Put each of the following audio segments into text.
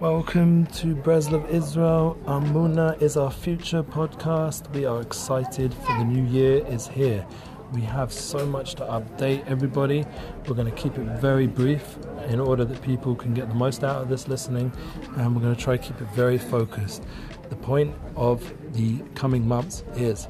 Welcome to Breslov Israel. Amuna is our future podcast. We are excited for the new year is here. We have so much to update everybody. We're going to keep it very brief in order that people can get the most out of this listening, and we're going to try to keep it very focused. The point of the coming months is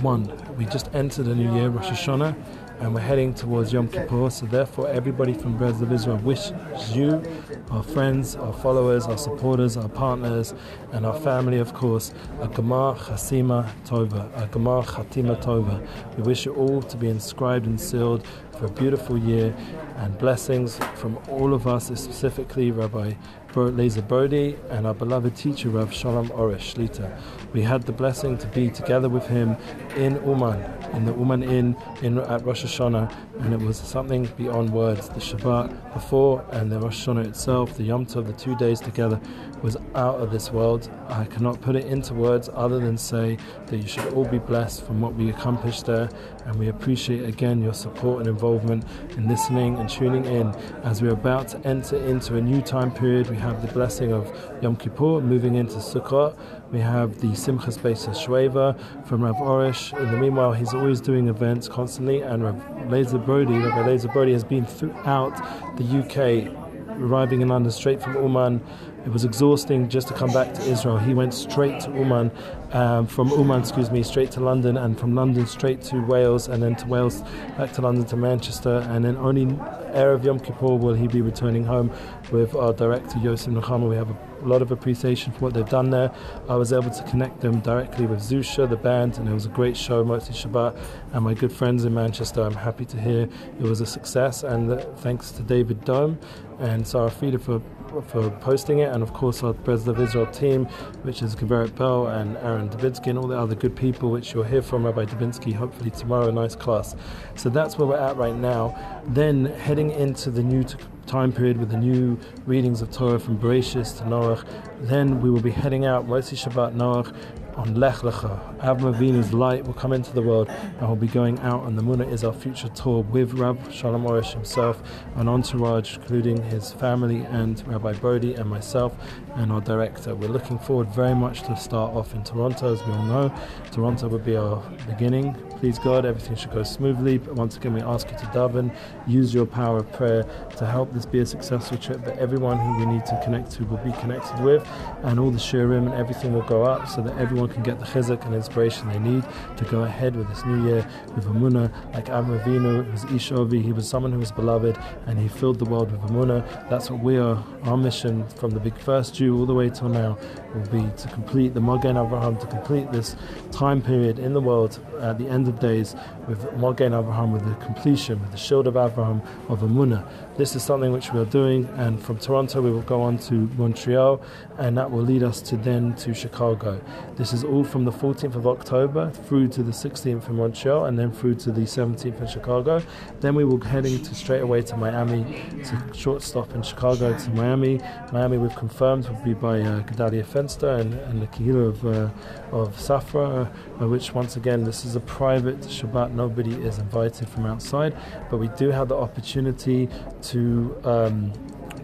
one, we just entered a new year, Rosh Hashanah and we're heading towards Yom Kippur. So therefore, everybody from Breslov Israel wishes you, our friends, our followers, our supporters, our partners, and our family, of course, a Gemar Chasima Tova, a Gemar Chatima Tova. We wish you all to be inscribed and sealed for a beautiful year and blessings from all of us, specifically Rabbi Lazer Brody and our beloved teacher Rav Shalom Arush Shlita. We had the blessing to be together with him in Uman, in the Uman Inn in, at Rosh Hashanah, and it was something beyond words. The Shabbat before and the Rosh Hashanah itself, the Yom Tov, the two days together, was out of this world. I cannot put it into words other than say that you should all be blessed from what we accomplished there, and we appreciate again your support and involvement in listening and tuning in as we're about to enter into a new time period. We have the blessing of Yom Kippur, moving into Sukkot. We have the Simchas Beis Shweva from Rav Arush. In the meanwhile, he's always doing events constantly, and Rav Lazer Brody, Rav Lazer Brody has been throughout the UK, arriving in London straight from Uman it was exhausting just to come back to Israel. He went straight to Uman, um, from Uman, excuse me, straight to London, and from London straight to Wales, and then to Wales, back to London to Manchester, and then only air of Yom Kippur will he be returning home with our director Yosef Nechama. We have a lot of appreciation for what they've done there. I was able to connect them directly with Zusha, the band, and it was a great show, Motzi Shabbat, and my good friends in Manchester. I'm happy to hear it was a success, and thanks to David Dome and Sarah Frieda for for posting it, and of course our President of Israel team, which is Gaveret Bell and Aaron Dubinsky and all the other good people, which you'll hear from Rabbi Dubinsky hopefully tomorrow. Nice class. So that's where we're at right now. Then heading into the new time period with the new readings of Torah from Bereshis to Noach. Then we will be heading out Motzi Shabbat Noach on Lech Lecha. Avram Avinu's light will come into the world and we'll be going out on the Muna is our future tour with Rab Shalom Arush himself, an entourage including his family and Rabbi Brody and myself and our director. We're looking forward very much to start off in Toronto as we all know. Toronto will be our beginning. Please God, everything should go smoothly. But once again, we ask you to daven, use your power of prayer to help this be a successful trip that everyone who we need to connect to will be connected with and all the shirim and everything will go up so that everyone can get the chizuk and inspiration they need to go ahead with this new year with Amunah, like Avram Avinu was Ishovi, he was someone who was beloved and he filled the world with Amunah. That's what we are. Our mission from the big first Jew all the way till now will be to complete the Magen Avraham, to complete this time period in the world at the end of days with Magen Avraham, with the completion, with the shield of Avraham of Amunah. This is something which we are doing, and from Toronto we will go on to Montreal, and that will lead us to then to Chicago. This is all from the 14th of October through to the 16th in Montreal, and then through to the 17th in Chicago. Then we will heading to straight away to Miami, to short stop in Chicago to Miami. Miami we've confirmed will be by uh, Gedalia And, and the Kehillah of, uh, of Safra, uh, which once again this is a private Shabbat. Nobody is invited from outside, but we do have the opportunity to. Um,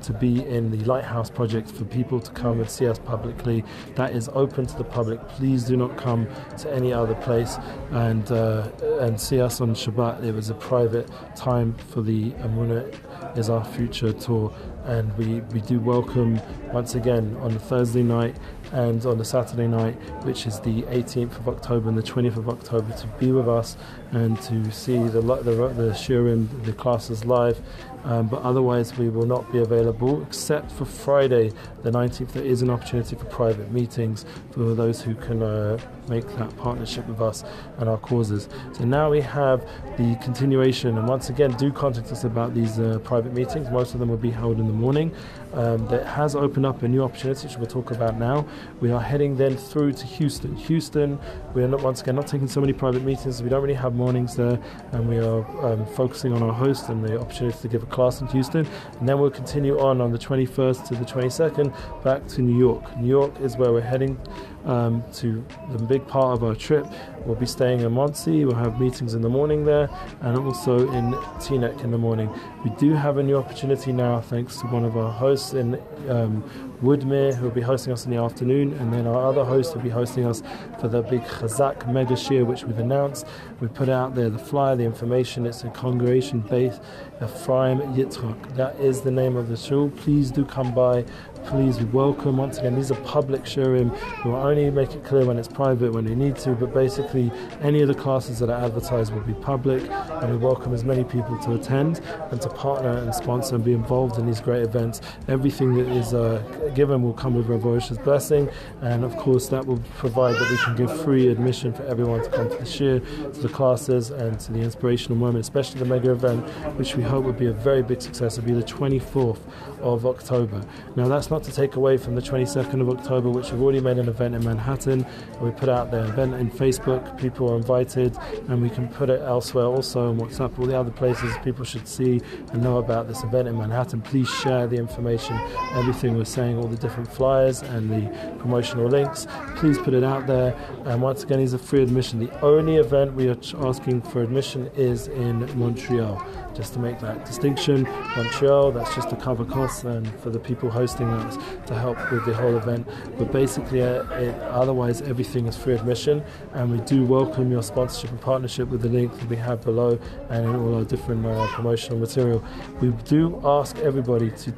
to be in the Lighthouse project for people to come and see us publicly. That is open to the public. Please do not come to any other place and uh, and see us on Shabbat. It was a private time for the Amuna is our future tour, and we, we do welcome once again on the Thursday night and on the Saturday night, which is the 18th of October and the 20th of October, to be with us and to see the the, the shiurim, the classes live. Um, but otherwise, we will not be available except for Friday, the 19th. There is an opportunity for private meetings for those who can uh, make that partnership with us and our causes. So now we have the continuation, and once again, do contact us about these uh, private meetings. Most of them will be held in the morning. Um, that has opened up a new opportunity, which we'll talk about now. We are heading then through to Houston. Houston, we are not once again not taking so many private meetings. We don't really have mornings there, and we are um, focusing on our host and the opportunity to give a class in Houston. And then we'll continue on on the 21st to the 22nd back to New York. New York is where we're heading um, to the big part of our trip. We'll be staying in Monsey. We'll have meetings in the morning there, and also in Teaneck in the morning. We do have a new opportunity now, thanks to one of our hosts in um, Woodmere, who will be hosting us in the afternoon, and then our other host will be hosting us for the big Chazak mega shiur, which we've announced. We put out there the flyer, the information. It's a congregation based Ephraim Yitzchak. That is the name of the shul. Please do come by please welcome once again these are public shiurim we will only make it clear when it's private when we need to but basically any of the classes that are advertised will be public and we welcome as many people to attend and to partner and sponsor and be involved in these great events. Everything that is uh, given will come with Rav blessing and of course that will provide that we can give free admission for everyone to come to the shiur to the classes and to the inspirational moment especially the mega event which we hope will be a very big success. It'll be the 24th of October. Now that's not not to take away from the 22nd of October, which we've already made an event in Manhattan. We put out the event in Facebook. People are invited, and we can put it elsewhere also on WhatsApp. All the other places people should see and know about this event in Manhattan. Please share the information, everything we're saying, all the different flyers and the promotional links. Please put it out there. And once again, it's a free admission. The only event we are asking for admission is in Montreal just to make that distinction. Montreal, that's just to cover costs and for the people hosting us to help with the whole event. But basically, uh, it, otherwise, everything is free admission, and we do welcome your sponsorship and partnership with the link that we have below and in all our different uh, promotional material. We do ask everybody to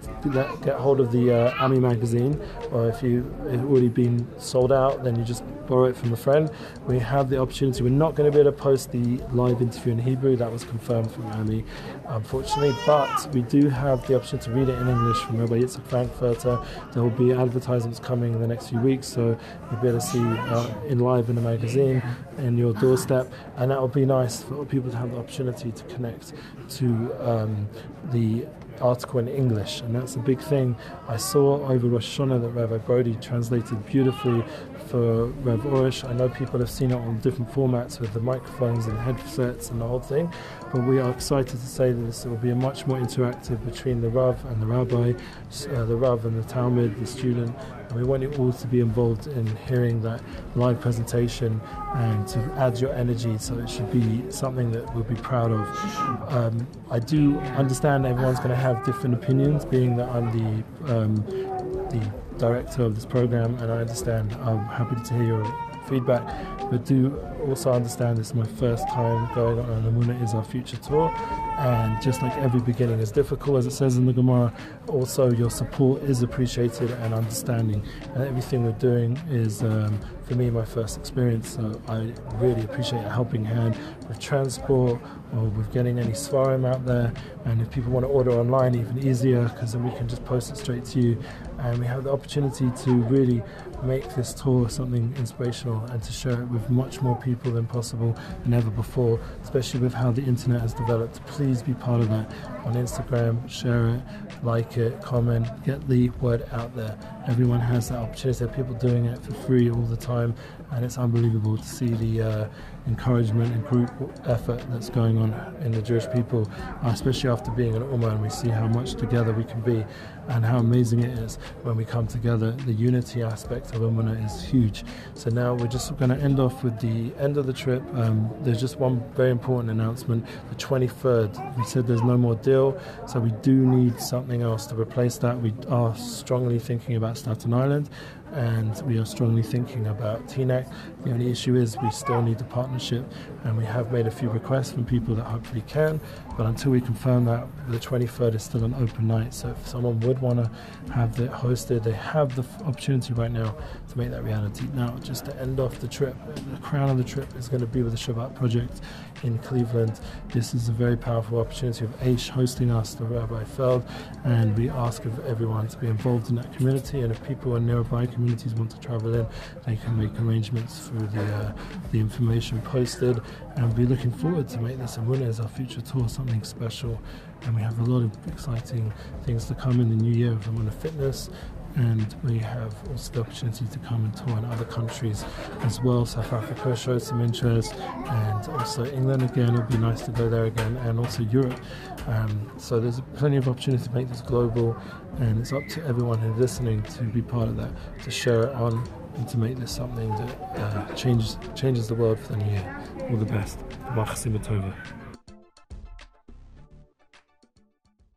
get hold of the uh, AMI magazine, or if you have already been sold out, then you just borrow it from a friend. We have the opportunity. We're not going to be able to post the live interview in Hebrew. That was confirmed from AMI unfortunately, but we do have the option to read it in English from Rabbi Yitzhak Frankfurter. There will be advertisements coming in the next few weeks, so you'll be able to see uh, in live in the magazine in your doorstep, and that will be nice for people to have the opportunity to connect to um, the article in English, and that's a big thing. I saw over Rosh Hashanah that Rabbi Brody translated beautifully for Rev Arush. I know people have seen it on different formats with the microphones and headsets and the whole thing, but we are excited to say that this will be a much more interactive between the Rav and the Rabbi, uh, the Rav and the Talmid, the student, we want you all to be involved in hearing that live presentation and to add your energy so it should be something that we'll be proud of. Um, I do understand everyone's going to have different opinions, being that I'm the um, the director of this program, and I understand. I'm happy to hear your feedback, but do also understand this is my first time going on the Amuna is our future tour, and just like every beginning is difficult, as it says in the Gemara, also your support is appreciated and understanding, and everything we're doing is um, for me my first experience. So I really appreciate a helping hand with transport or with getting any svarim out there, and if people want to order online, even easier because then we can just post it straight to you, and we have the opportunity to really make this tour something inspirational and to share it with much more people than possible than ever before, especially with how the internet has developed. Please be part of that on Instagram, share it, like it, comment, get the word out there. Everyone has that opportunity. There are people doing it for free all the time, and it's unbelievable to see the uh, encouragement and group effort that's going on in the Jewish people, especially after being an Uman, and we see how much together we can be and how amazing it is when we come together. The unity aspect of Uman is huge. So now we're just going to end off with the end of the trip. Um, there's just one very important announcement. The 23rd, we said there's no more deal, so we do need something else to replace that. We are strongly thinking about Staten Island and we are strongly thinking about Teaneck. The only issue is we still need the partnership, and we have made a few requests from people that hopefully can. But until we confirm that, the 23rd is still an open night. So if someone would want to have it hosted, they have the opportunity right now to make that reality. Now, just to end off the trip, the crown of the trip is going to be with the Shabbat Project in Cleveland. This is a very powerful opportunity of Aish hosting us, the Rabbi Feld, and we ask of everyone to be involved in that community. And if people in nearby communities want to travel in, they can make arrangements through the uh, the information posted. And we're looking forward to make this Amuna is our future tour something special. And we have a lot of exciting things to come in the new year from Amuna Fitness and we have also the opportunity to come and tour in other countries as well. South Africa showed some interest, and also England again. It'll be nice to go there again, and also Europe. Um, so there's plenty of opportunity to make this global, and it's up to everyone who's listening to be part of that, to share it on and to make this something that uh, changes changes the world for the new year. All the best. Tova.